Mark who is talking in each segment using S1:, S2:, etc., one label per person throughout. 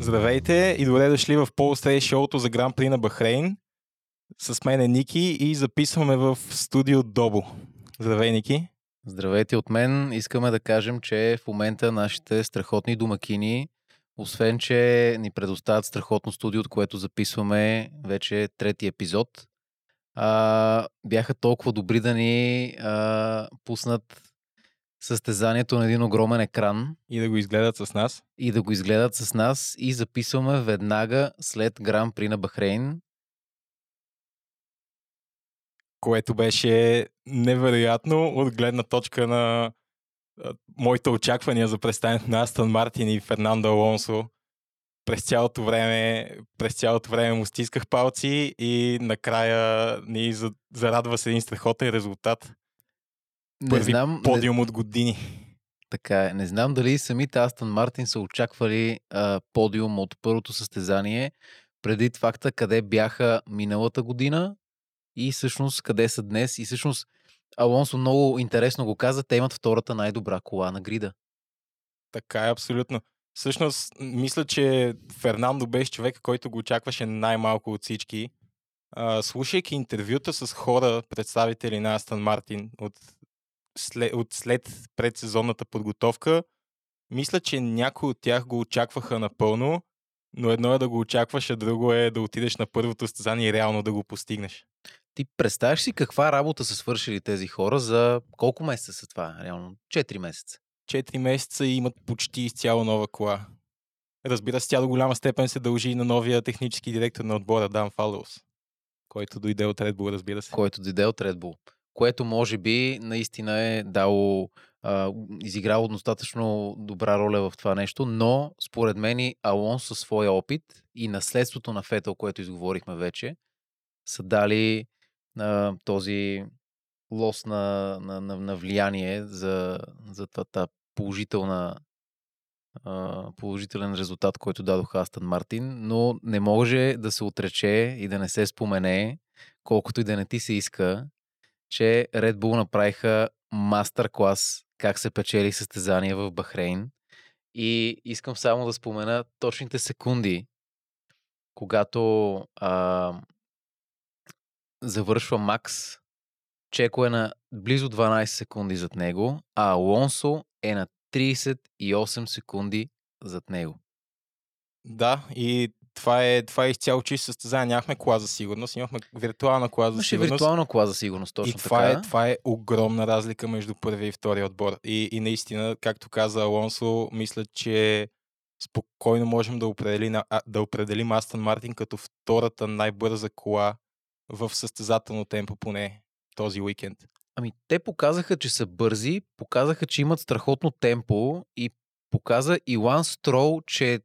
S1: Здравейте и добре дошли в Полстрей шоуто за Гран При на Бахрейн. С мен е Ники и записваме в студио Добо. Здравей, Ники.
S2: Здравейте от мен. Искаме да кажем, че в момента нашите страхотни домакини, освен, че ни предоставят страхотно студио, от което записваме вече трети епизод, а, бяха толкова добри да ни а, пуснат състезанието на един огромен екран.
S1: И да го изгледат с нас.
S2: И да го изгледат с нас и записваме веднага след Гран При на Бахрейн.
S1: Което беше невероятно от гледна точка на моите очаквания за представянето на Астон Мартин и Фернандо Алонсо. През цялото време, през цялото време му стисках палци и накрая ни зарадва с един страхотен резултат. Първи не знам, подиум не... от години.
S2: Така е. Не знам дали самите Астон Мартин са очаквали а, подиум от първото състезание, преди факта къде бяха миналата година и всъщност къде са днес. И всъщност Алонсо много интересно го каза, те имат втората най-добра кола на грида.
S1: Така е, абсолютно. Всъщност, мисля, че Фернандо беше човек, който го очакваше най-малко от всички. А, слушайки интервюта с хора, представители на Астон Мартин от след, от след предсезонната подготовка, мисля, че някои от тях го очакваха напълно, но едно е да го очакваш, а друго е да отидеш на първото състезание и реално да го постигнеш.
S2: Ти представяш си каква работа са свършили тези хора за колко месеца са това? Реално 4 месеца.
S1: 4 месеца и имат почти изцяло нова кола. Разбира се, тя до голяма степен се дължи на новия технически директор на отбора Дан Фалоус, който дойде от Red Bull, разбира се.
S2: Който дойде от Red Bull което може би наистина е дало, а, изиграло достатъчно добра роля в това нещо, но според мен Алон със своя опит и наследството на Фетъл, което изговорихме вече, са дали а, този лос на, на, на, на влияние за, за това положителна положителен резултат, който дадоха Астън Мартин, но не може да се отрече и да не се спомене, колкото и да не ти се иска, че Red Bull направиха мастер-клас как се печели състезания в Бахрейн. И искам само да спомена точните секунди, когато а, завършва Макс. Чеко е на близо 12 секунди зад него, а Алонсо е на 38 секунди зад него.
S1: Да, и това е, това е изцяло чисто състезание. Нямахме кола за сигурност, имахме виртуална кола за Маше сигурност.
S2: виртуална кола за сигурност, точно
S1: и това
S2: така.
S1: Е, това е огромна разлика между първия и втория отбор. И, и наистина, както каза Алонсо, мисля, че спокойно можем да, определи, да определим Астън Мартин като втората най-бърза кола в състезателно темпо поне този уикенд.
S2: Ами те показаха, че са бързи, показаха, че имат страхотно темпо и показа Илан Строл, че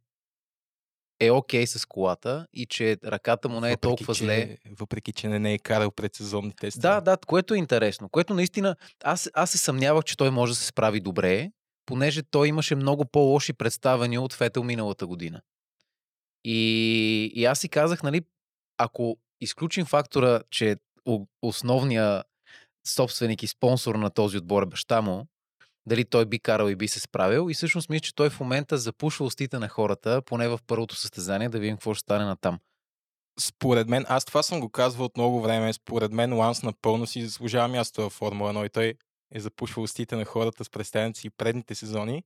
S2: е окей okay с колата и че ръката му не е въпреки, толкова
S1: че,
S2: зле.
S1: Въпреки, че не, не е карал предсезонни тестове.
S2: Да, да, което е интересно. Което наистина, аз, аз се съмнявах, че той може да се справи добре, понеже той имаше много по-лоши представения от Фетел миналата година. И, и аз си казах, нали, ако изключим фактора, че основният собственик и спонсор на този отбор е баща му, дали той би карал и би се справил. И всъщност мисля, че той в момента запушва устите на хората, поне в първото състезание, да видим какво ще стане на там.
S1: Според мен, аз това съм го казвал от много време, според мен Ланс напълно си заслужава място в Формула 1 и той е запушвал устите на хората с представеници и предните сезони.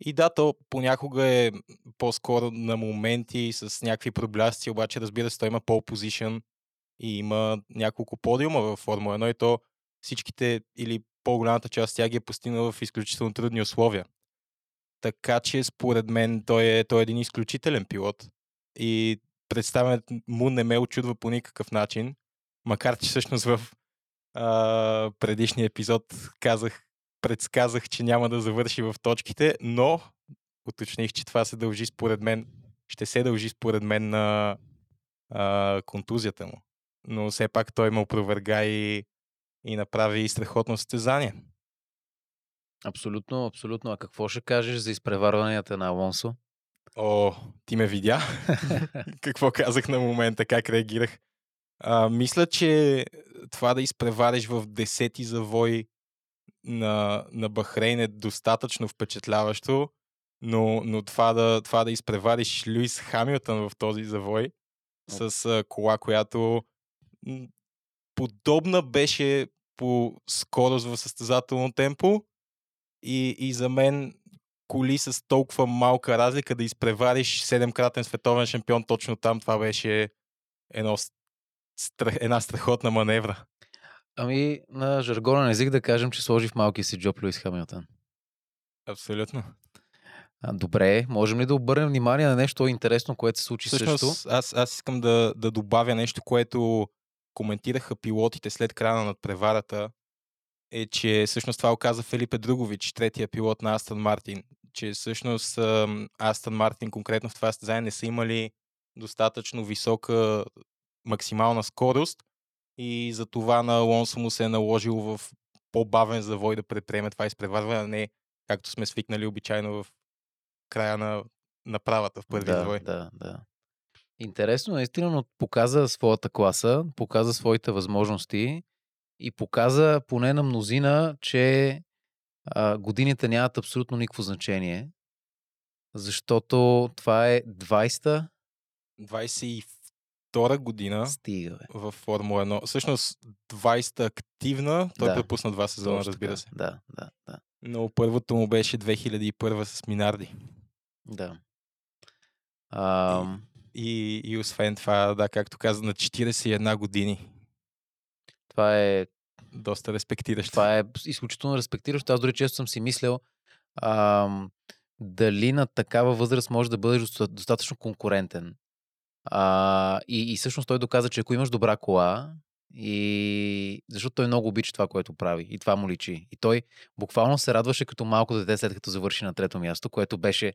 S1: И да, то понякога е по-скоро на моменти с някакви проблясти, обаче разбира се, той има пол позишън и има няколко подиума в Формула 1 и то всичките или по-голямата част от ги е постигнала в изключително трудни условия. Така че според мен той е, той е един изключителен пилот и представянето му не ме очудва по никакъв начин, макар че всъщност в а, предишния епизод казах, предсказах, че няма да завърши в точките, но уточних, че това се дължи според мен, ще се дължи според мен на а, контузията му. Но все пак той ме опроверга и и направи страхотно състезание.
S2: Абсолютно, абсолютно. А какво ще кажеш за изпреварванията на Алонсо?
S1: О, ти ме видя. какво казах на момента, как реагирах? А, мисля, че това да изпревариш в десети завой на, на Бахрейн е достатъчно впечатляващо, но, но това, да, това да изпревариш Луис Хамилтън в този завой с а, кола, която подобна беше по скорост в състезателно темпо и, и за мен коли с толкова малка разлика да изпревариш седемкратен световен шампион точно там, това беше едно, стра- една страхотна маневра.
S2: Ами, на жаргонен език да кажем, че сложи в малки си джоб Луис Хамилтън.
S1: Абсолютно.
S2: А, добре, можем ли да обърнем внимание на нещо интересно, което се случи
S1: Всъщност,
S2: също?
S1: аз, аз искам да, да добавя нещо, което коментираха пилотите след края на надпреварата, е, че всъщност това оказа Филипе Другович, третия пилот на Астън Мартин, че всъщност Астън Мартин конкретно в това състезание не са имали достатъчно висока максимална скорост и за това на Алонсо му се е наложило в по-бавен завой да предприеме това изпреварване, а не както сме свикнали обичайно в края на направата в първи
S2: да,
S1: завой.
S2: да, да. Интересно, наистина, но показа своята класа, показа своите възможности и показа поне на мнозина, че а, годините нямат абсолютно никакво значение, защото това е 20-та
S1: 22 година
S2: стига, бе.
S1: в Формула 1. Всъщност 20-та активна, той
S2: Да.
S1: пропусна два сезона,
S2: Точно
S1: разбира се.
S2: Да, да, да.
S1: Но първото му беше 2001 с Минарди.
S2: да. А,
S1: И, и освен това, да, както каза, на 41 години.
S2: това е
S1: Доста респектиращо.
S2: Това е изключително респектиращо. Аз дори често съм си мислял ам, дали на такава възраст може да бъдеш доста- достатъчно конкурентен. А, и, и всъщност той доказа, че ако имаш добра кола, и защото той много обича това, което прави. И това му личи. И той буквално се радваше като малко дете, след като завърши на трето място, което беше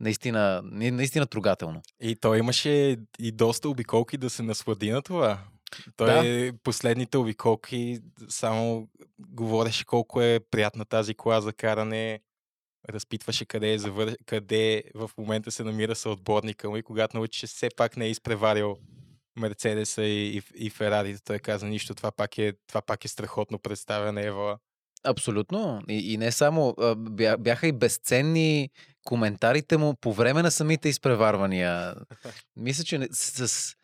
S2: наистина, на- наистина трогателно.
S1: И той имаше и доста обиколки да се наслади на това. Той
S2: Да.
S1: последните обиколки само говореше колко е приятна тази кола за каране, разпитваше къде е завър... къде в момента се намира съотборника му и когато научи, че все пак не е изпреварил Мерцедеса и, и, и Ферари, той каза нищо, това пак е, това пак е страхотно представяне, Ева.
S2: Абсолютно. И, и не само. Бяха и безценни коментарите му по време на самите изпреварвания. Мисля, че с, с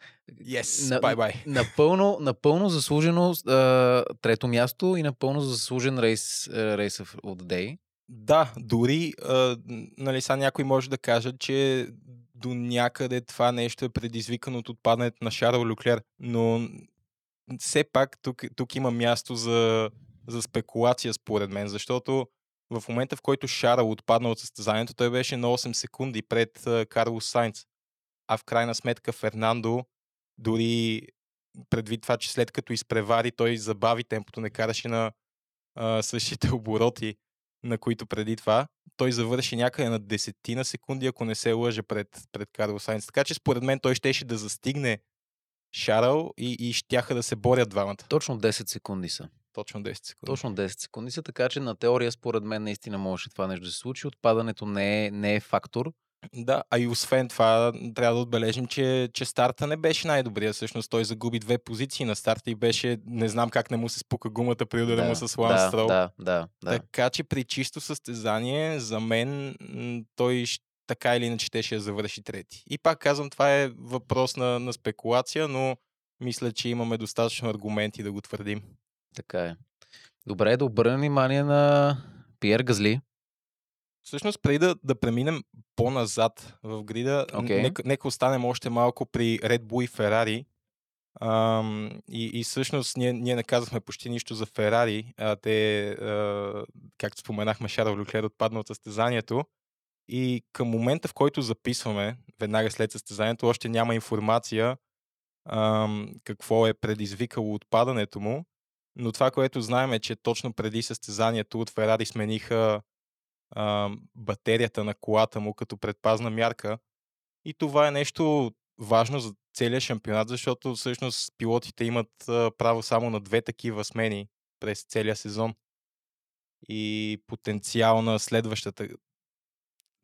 S1: Yes,
S2: На-
S1: бай-бай.
S2: напълно, напълно заслужено а, трето място и напълно заслужен рейс, рейс the day.
S1: Да, дори, а, нали, сега някой може да каже, че до някъде това нещо е предизвикано от отпадането на Шарл Люклер, но все пак тук, тук има място за, за спекулация, според мен, защото в момента, в който Шарл отпадна от състезанието, той беше на 8 секунди пред Карлос Сайнц. А в крайна сметка Фернандо, дори предвид това, че след като изпревари, той забави темпото, не караше на а, същите обороти, на които преди това, той завърши някъде на десетина секунди, ако не се лъже пред, пред Карлос Сайнц. Така че според мен той щеше да застигне Шаръл и, и щяха да се борят двамата.
S2: Точно 10 секунди са.
S1: Точно 10 секунди.
S2: Точно 10 секунди са, така че на теория според мен наистина можеше това нещо да се случи. Отпадането не е, не е фактор.
S1: Да, а и освен това, трябва да отбележим, че, че старта не беше най-добрия. Всъщност той загуби две позиции на старта и беше, не знам как не му се спука гумата при удара
S2: да,
S1: му с Ланс
S2: да, да, да, да.
S1: Така че при чисто състезание, за мен той така или иначе ще я завърши трети. И пак казвам, това е въпрос на, на спекулация, но мисля, че имаме достатъчно аргументи да го твърдим.
S2: Така е. Добре, да обърнем внимание на Пиер Газли.
S1: Всъщност, преди да, да преминем по-назад в грида, okay. нека, нека останем още малко при Red Bull и Ferrari. Ам, и, и всъщност ние, ние не казахме почти нищо за Ферари. А, те, а, както споменахме, Шарл Люклер отпадна от състезанието. И към момента, в който записваме, веднага след състезанието, още няма информация ам, какво е предизвикало отпадането му. Но това, което знаем е, че точно преди състезанието от Ферари смениха а, батерията на колата му като предпазна мярка. И това е нещо важно за целия шампионат, защото всъщност пилотите имат право само на две такива смени през целия сезон. И потенциал на следващата,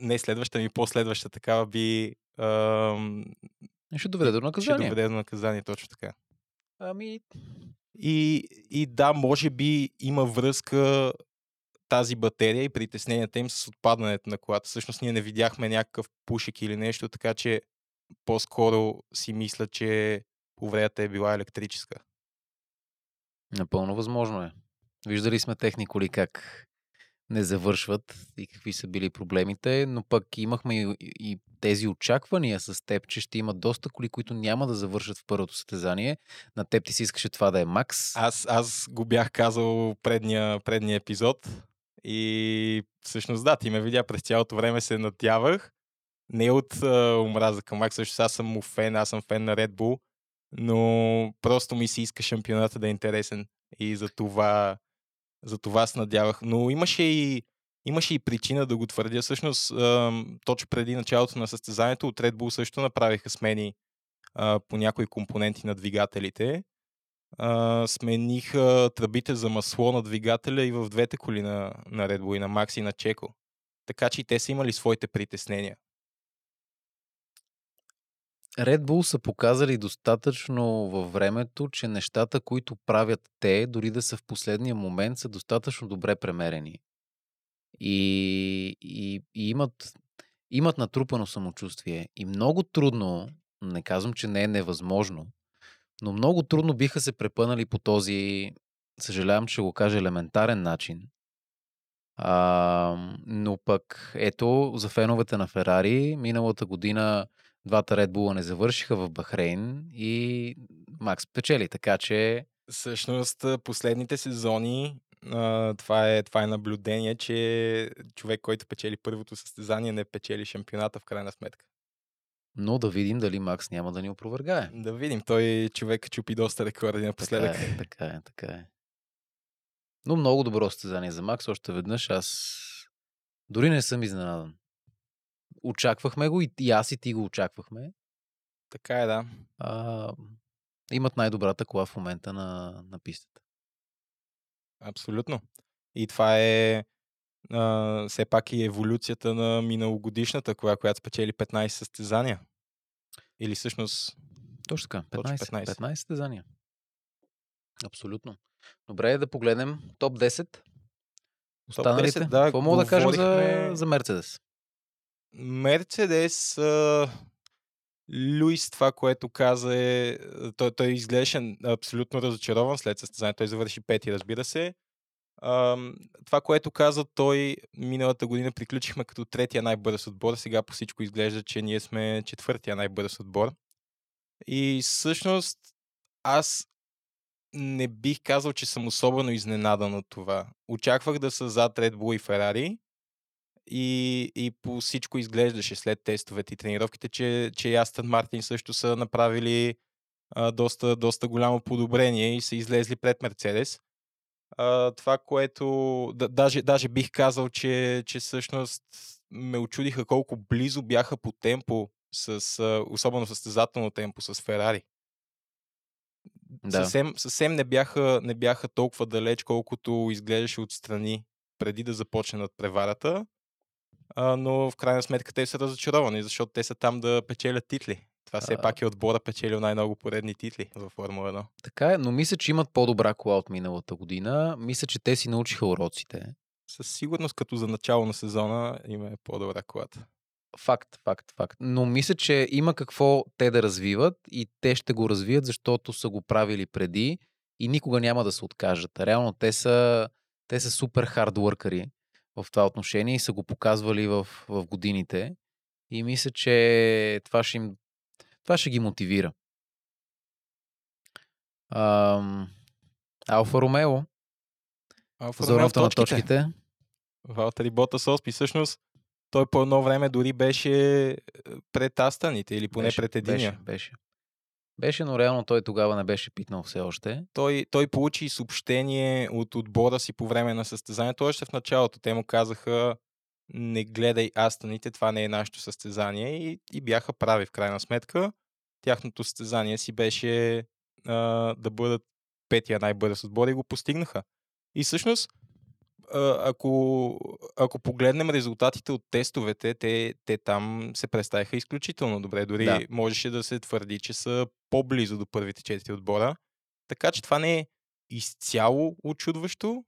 S1: не следващата, ми последваща такава би ам,
S2: Ще доведе до
S1: ще
S2: наказание.
S1: доведе до наказание, точно така.
S2: Ами,
S1: И, и да, може би има връзка тази батерия и притесненията им с отпадането на колата. Всъщност ние не видяхме някакъв пушек или нещо, така че по-скоро си мисля, че повредата е била електрическа.
S2: напълно възможно е. Виждали сме техни коли как не завършват и какви са били проблемите, но пък имахме и, и тези очаквания с теб, че ще има доста коли, които няма да завършат в първото състезание. На теб ти си искаше това да е макс.
S1: Аз, аз го бях казал предния, предния епизод и всъщност да, ти ме видя през цялото време се надявах. Не от а, омраза към Макс, защото аз съм му фен, аз съм фен на Red Bull, но просто ми се иска шампионата да е интересен и за това, за това се надявах. Но имаше и, имаше и причина да го твърдя. Всъщност, точно преди началото на състезанието от Red Bull също направиха смени по някои компоненти на двигателите. Смениха тръбите за масло на двигателя и в двете коли на, на Red Bull, и на Макс и на Чеко. Така че и те са имали своите притеснения.
S2: Red Bull са показали достатъчно във времето, че нещата, които правят те, дори да са в последния момент, са достатъчно добре премерени. И, и, и имат, имат натрупано самочувствие. И много трудно, не казвам, че не е невъзможно, но много трудно биха се препънали по този, съжалявам, че го кажа, елементарен начин. А, но пък, ето, за феновете на Ферари, миналата година двата Red Bull не завършиха в Бахрейн и Макс печели, така че
S1: Всъщност, последните сезони, това, е, това е наблюдение, че човек, който печели първото състезание, не печели шампионата в крайна сметка.
S2: но да видим дали Макс няма да ни опровергае.
S1: Да видим, той човек чупи доста рекорди
S2: Така
S1: напоследък.
S2: е, така е, така е. Но много добро състезание за Макс. Още веднъж аз дори не съм изненадан. Очаквахме го и, и аз и ти го очаквахме.
S1: Така е, да.
S2: А, имат най-добрата кола в момента на, на пистата.
S1: Абсолютно. И това е а, все пак и еволюцията на миналогодишната кола, която спечели 15 състезания. Или всъщност
S2: Точно така.
S1: Точно
S2: 15,
S1: 15.
S2: 15 състезания. Абсолютно. Добре, да погледнем топ 10. Останалите.
S1: 10, да,
S2: Какво мога да кажем за, за Мерцедес?
S1: Мерцедес, Луис, това, което каза е, той, той изглеждаше абсолютно разочарован след състезанието. Той завърши пети, разбира се. Това, което каза той, миналата година приключихме като третия най-бърз отбор. Сега по всичко изглежда, че ние сме четвъртия най-бърз отбор. И всъщност аз не бих казал, че съм особено изненадан от това. Очаквах да са зад Red Bull и Ferrari и, и по всичко изглеждаше след тестовете и тренировките, че, че и Астън Мартин също са направили а, доста, доста голямо подобрение и са излезли пред Мерцедес. А, това, което да, даже, даже бих казал, че, че всъщност ме очудиха колко близо бяха по темпо, с, а, особено състезателно темпо с Ферари.
S2: Да.
S1: Съвсем, съвсем не, бяха, не бяха толкова далеч, колкото изглеждаше отстрани преди да започне над преварата. А, но в крайна сметка те са разочаровани, защото те са там да печелят титли. Това все
S2: А.
S1: пак е отбора печелил най-много поредни титли в Формула 1.
S2: Така е, но мисля, че имат по-добра кола от миналата година. Мисля, че те си научиха уроците.
S1: Със сигурност, като за начало на сезона, има е по-добра колата.
S2: Факт, факт, факт. Но мисля, че има какво те да развиват и те ще го развият, защото са го правили преди и никога няма да се откажат. Реално те са, те са супер хардворкъри в това отношение и са го показвали в, в годините. И мисля, че това ще, им, това ще ги мотивира. Ам, Алфа Ромео,
S1: Алфа
S2: ровта на точките.
S1: Валтари Ботас Оспи. Всъщност, той по едно време дори беше е, пред Астаните или поне
S2: Беше,
S1: пред единия.
S2: Беше, беше. Беше, но реално той тогава не беше питнал все още.
S1: той, той получи съобщение от отбора си по време на състезанието. Още в началото те му казаха не гледай Астаните, това не е нашето състезание и, и бяха прави в крайна сметка. Тяхното състезание си беше а, да бъдат петия най-бърз отбор и го постигнаха. И всъщност, ако, ако погледнем резултатите от тестовете, те, те там се представиха изключително добре. Дори
S2: Да.
S1: можеше да се твърди, че са по-близо до първите четири отбора. Така че това не е изцяло очудващо,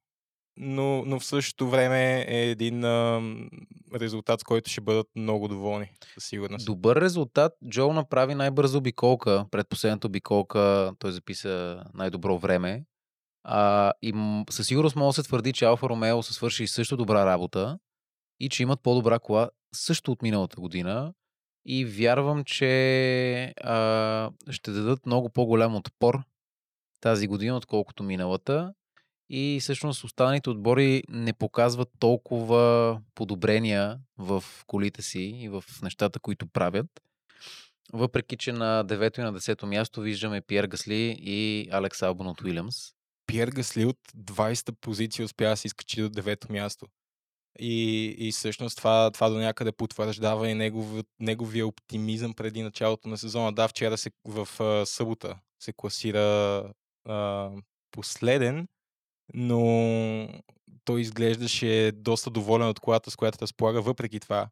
S1: но, но в същото време е един а, резултат, с който ще бъдат много доволни, със сигурност.
S2: Добър резултат. Джо направи най-бързо обиколка. Пред последната обиколка той записа най-добро време. А, и със сигурност може да се твърди, че Алфа Ромео са свършили също добра работа и че имат по-добра кола също от миналата година. И вярвам, че а, ще дадат много по-голям отпор тази година, отколкото миналата. И всъщност останалите отбори не показват толкова подобрения в колите си и в нещата, които правят. Въпреки, че на 9 и на 10 място виждаме Пьер Гасли и Алекс Албон от Уилямс.
S1: Пьер Гасли от 20-та позиция успя да се изкачи до 9-то място. И, и всъщност това, това до някъде потвърждава и негов, неговия оптимизъм преди началото на сезона. Да, вчера се, в а, събота се класира а, последен, но той изглеждаше доста доволен от колата, с която разполага въпреки това.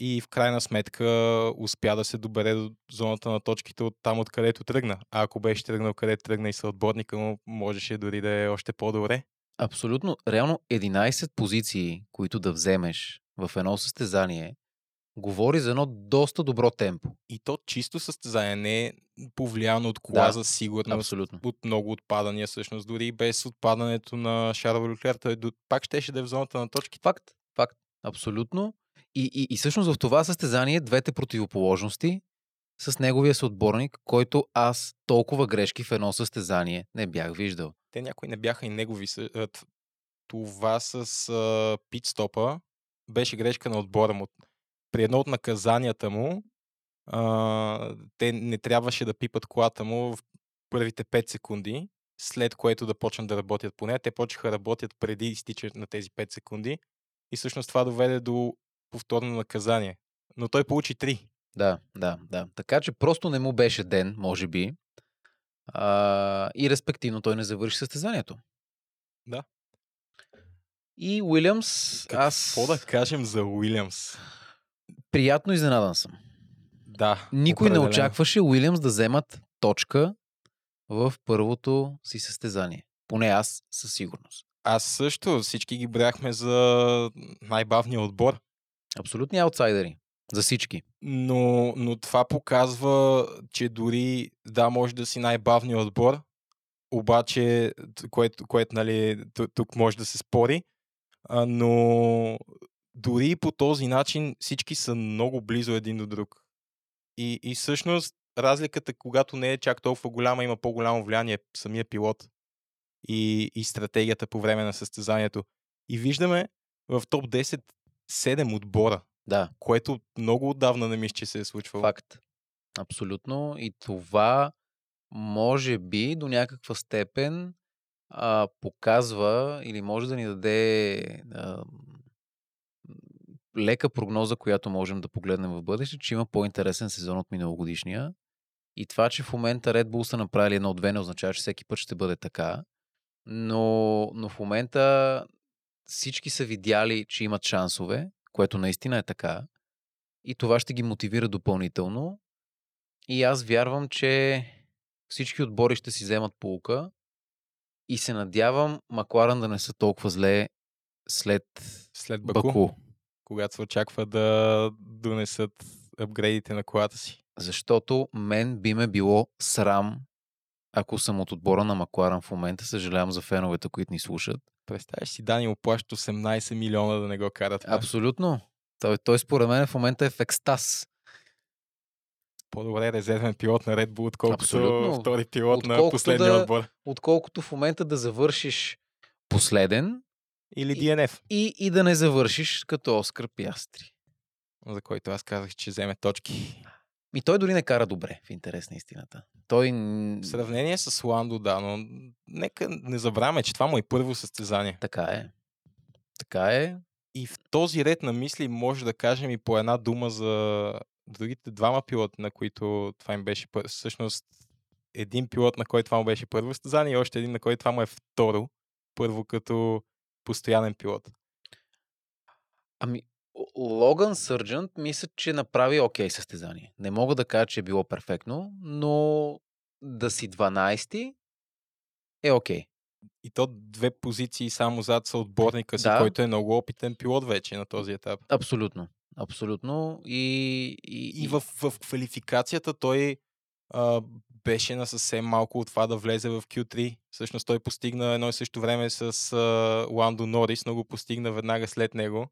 S1: И в крайна сметка успя да се добере до зоната на точките от там, откъдето тръгна. А ако беше тръгнал където тръгна и съотборника му, можеше дори да е още по-добре.
S2: Абсолютно. Реално 11 позиции, които да вземеш в едно състезание, говори за едно доста добро темпо.
S1: И то чисто състезание не е повлияно от кола
S2: Да,
S1: за сигурност,
S2: Абсолютно.
S1: от много отпадания всъщност. Дори и без отпадането на Шарл Люклер, той пак щеше да е в зоната на точките.
S2: Факт. Факт. Абсолютно. И, и, и всъщност в това състезание двете противоположности с неговия съотборник, който аз толкова грешки в едно състезание не бях виждал.
S1: Те някои не бяха и негови. Това с а, питстопа беше грешка на отбора му. При едно от наказанията му, а, те не трябваше да пипат колата му в първите 5 секунди, след което да почнат да работят по нея. Те почнаха да работят преди изтичането на тези 5 секунди и всъщност това доведе до повторно наказание. Но той получи 3.
S2: Да, да, да. Така че просто не му беше ден, може би. А, и респективно той не завърши състезанието.
S1: Да.
S2: И Уилямс, аз
S1: Какво да кажем за Уилямс?
S2: приятно изненадан съм.
S1: Да.
S2: Никой не очакваше Уилямс да вземат точка в първото си състезание. Поне аз със сигурност.
S1: Аз също. Всички ги бяхме за най-бавния отбор.
S2: Абсолютни аутсайдери. За всички.
S1: Но, но това показва, че дори да може да си най-бавният отбор, обаче, което, което нали, ту- тук може да се спори, а, но дори по този начин всички са много близо един до друг. И, и всъщност разликата, когато не е чак толкова голяма, има по-голямо влияние самия пилот и, и стратегията по време на състезанието. И виждаме в топ 10 7 отбора,
S2: Да,
S1: което много отдавна не мисля, че се е случвало.
S2: факт. Абсолютно. И това може би до някаква степен а, показва или може да ни даде а, лека прогноза, която можем да погледнем в бъдеще, че има по-интересен сезон от миналогодишния. И това, че в момента Red Bull са направили едно-две, не означава, че всеки път ще бъде така. Но, но в момента всички са видяли, че имат шансове, което наистина е така. И това ще ги мотивира допълнително. И аз вярвам, че всички отбори ще си вземат полука. И се надявам Макларен да не са толкова зле след
S1: След
S2: Баку.
S1: Баку, когато се очаква да донесат апгрейдите на колата си.
S2: Защото мен би ме било срам, ако съм от отбора на Макларен в момента. Съжалявам за феновете, които ни слушат.
S1: Представяш си, Дани му плащат 18 милиона да не го карат.
S2: Абсолютно. Той, той според мен в момента е в екстаз.
S1: По-добре резервен пилот на Red Bull, отколкото
S2: Абсолютно.
S1: втори пилот на
S2: Отколкото
S1: последния
S2: да-
S1: отбор.
S2: Отколкото в момента да завършиш последен
S1: Или
S2: И-
S1: DNF,
S2: и, и да не завършиш като Оскар Пястри.
S1: за който аз казах, че вземе точки.
S2: И той дори не кара добре, в интерес на истината. Той...
S1: В сравнение с Ландо, да, но нека не забравяме, че това му е първо състезание.
S2: Така е. Така е.
S1: И в този ред на мисли може да кажем и по една дума за другите двама пилоти, на които това им беше пър... всъщност един пилот, на който това му беше първо състезание и още един, на който това му е второ, първо като постоянен пилот.
S2: Ами, Логан Сърджант мисля, че направи окей състезание. Не мога да кажа, че е било перфектно, но да си 12-ти е окей.
S1: И то две позиции само зад са отборника си,
S2: Да.
S1: който е много опитен пилот вече на този етап.
S2: Абсолютно. Абсолютно. И, и,
S1: И в, в квалификацията той а, беше на съвсем малко от това да влезе в Q3. Всъщност той постигна едно и също време с а, Ландо Норис, но го постигна веднага след него.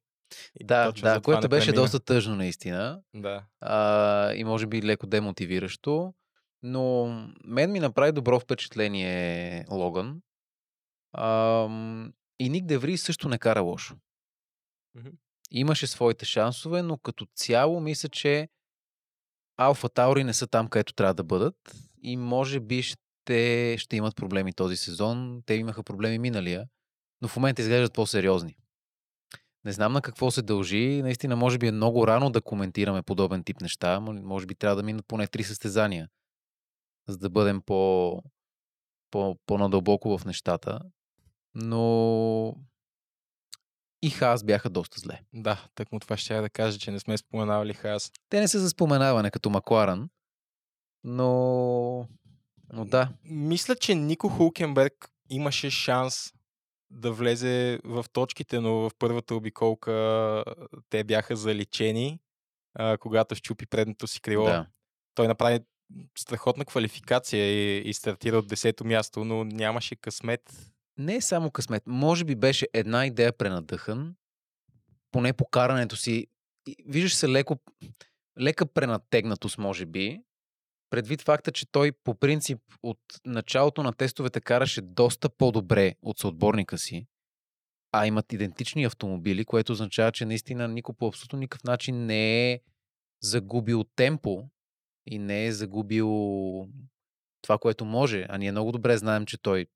S1: И
S2: Да, да, което беше
S1: премина.
S2: доста тъжно наистина.
S1: Да.
S2: а, и може би леко демотивиращо. Но мен ми направи добро впечатление Логан. Ам, и Ник Деври също не кара лошо.
S1: Мгм.
S2: Имаше своите шансове, но като цяло мисля, че Алфа Таури не са там, където трябва да бъдат. И може би ще, ще имат проблеми този сезон. Те имаха проблеми миналия, но в момента изглеждат по-сериозни. Не знам на какво се дължи. Наистина, може би е много рано да коментираме подобен тип неща. Може би трябва да минат поне три състезания, за да бъдем по, по, по-надълбоко в нещата. Но и Хас бяха доста зле.
S1: Да, так му това ще я да кажа, че не сме споменавали Хас.
S2: Те не са за споменаване като Макларан, но, но да,
S1: Мисля, че Нико Хулкенберг имаше шанс да влезе в точките, но в първата обиколка те бяха заличени, а, когато щупи предното си крило.
S2: да.
S1: Той направи страхотна квалификация и, и стартира от 10-то място, но нямаше късмет.
S2: Не е само късмет. Може би беше една идея пренадъхан, поне по карането си. Виждаш се леко, лека пренатегнатост, може би, предвид факта, че той по принцип от началото на тестовете караше доста по-добре от съотборника си, а имат идентични автомобили, което означава, че наистина никой по абсолютно никакъв начин не е загубил темпо и не е загубил това, което може. А ние много добре знаем, че той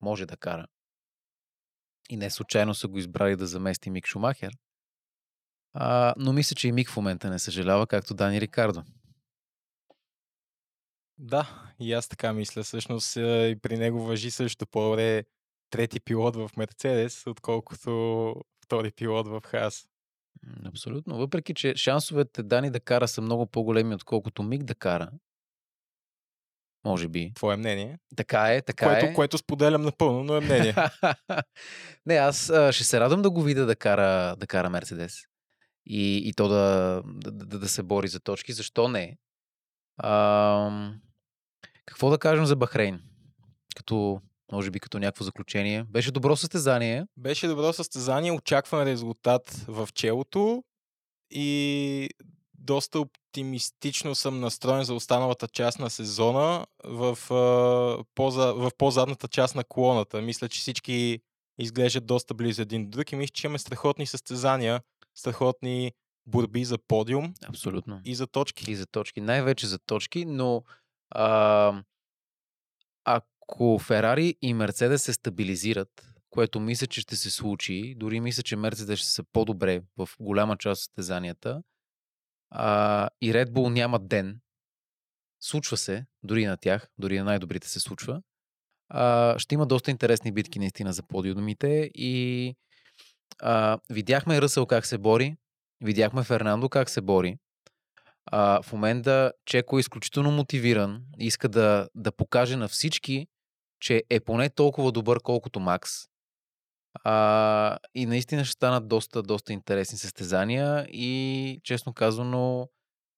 S2: може да кара. И не случайно са го избрали да замести Мик Шумахер. А, но мисля, че и Мик в момента не съжалява, както Дани Рикардо.
S1: Да, и аз така мисля. Всъщност и при него въжи също по-добре трети пилот в Мерцедес, отколкото втори пилот в Хас.
S2: Абсолютно. Въпреки, че шансовете Дани да кара са много по-големи, отколкото Мик да кара. Може би.
S1: Твое мнение?
S2: Така е, така
S1: което,
S2: е.
S1: което споделям напълно, но е мнение.
S2: не, аз а, ще се радвам да го видя да кара, да кара Мерцедес. И, и то да, да, да, да се бори за точки. Защо не? А, какво да кажем за Бахрейн? Като, може би като някакво заключение. Беше добро състезание.
S1: Беше добро състезание, очакван резултат в челото и доста оптимистично съм настроен за останалата част на сезона в, в по-задната част на колоната. Мисля, че всички изглеждат доста близо един до друг и мисля, че имаме страхотни състезания, страхотни борби за подиум
S2: Абсолютно.
S1: и за точки.
S2: И за точки. Най-вече за точки, но а, ако Ферари и Мерцедес се стабилизират, което мисля, че ще се случи, дори мисля, че Мерцедес ще са по-добре в голяма част от състезанията, и Red Bull нямат ден, случва се, дори на тях, дори на най-добрите се случва, а, ще има доста интересни битки наистина за подиумите и а, видяхме Ръсъл как се бори, видяхме Фернандо как се бори. А, в момента Чеко е изключително мотивиран, иска да, да покаже на всички, че е поне толкова добър, колкото Макс. А, и наистина ще станат доста, доста интересни състезания и честно казано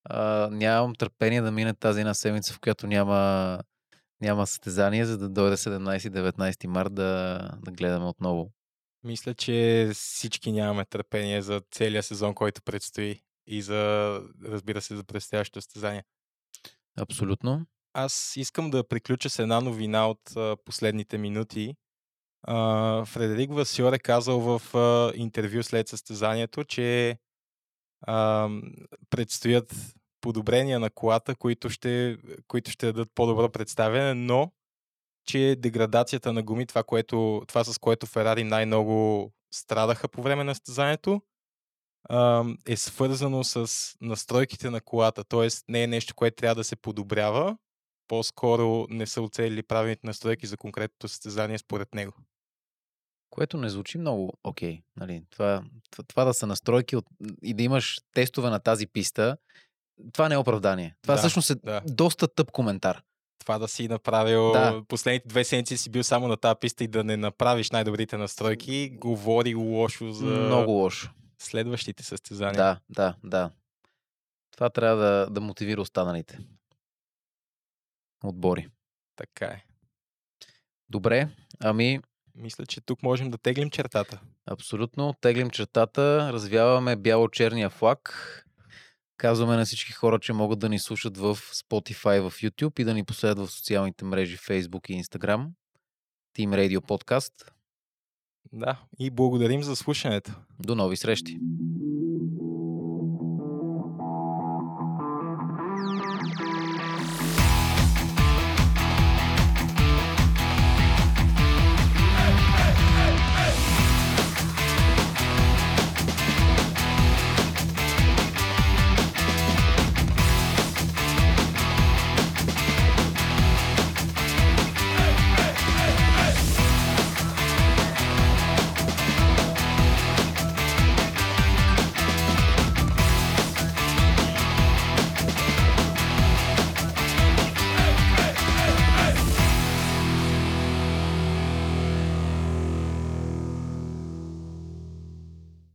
S2: а, нямам търпение да мине тази една седмица, в която няма, няма състезание, за да дойде 17-19 март да, да гледаме отново.
S1: Мисля, че всички нямаме търпение за целия сезон, който предстои и за, разбира се, за предстоящото състезание.
S2: Абсолютно.
S1: Аз искам да приключа с една новина от а, последните минути. А, Фредерик Васиор е казал в а, интервю след състезанието, че а, предстоят подобрения на колата, които ще, които ще дадат по-добро представяне, но че деградацията на гуми, това, което, това с което Ферари най-много страдаха по време на състезанието, е свързано с настройките на колата. Тоест не е нещо, което трябва да се подобрява, по-скоро не са оцелили правилните настройки за конкретното състезание според него.
S2: Което не звучи много окей. Okay, нали? това, това, това да са настройки от, и да имаш тестове на тази писта, това не е оправдание. Това
S1: Да,
S2: всъщност е
S1: да.
S2: доста тъп коментар.
S1: това да си направил
S2: Да.
S1: последните две седмици си бил само на тази писта и да не направиш най-добрите настройки, говори лошо за
S2: Много лошо.
S1: Следващите състезания.
S2: Да, да, да. Това трябва да, да мотивира останалите. Отбори.
S1: Така е.
S2: Добре, ами
S1: Мисля, че тук можем да теглим чертата.
S2: абсолютно теглим чертата, развяваме бяло-черния флаг. Казваме на всички хора, че могат да ни слушат в Spotify, в YouTube и да ни последват в социалните мрежи Facebook и Instagram. Team Radio Podcast.
S1: Да, и благодарим за слушането.
S2: До нови срещи!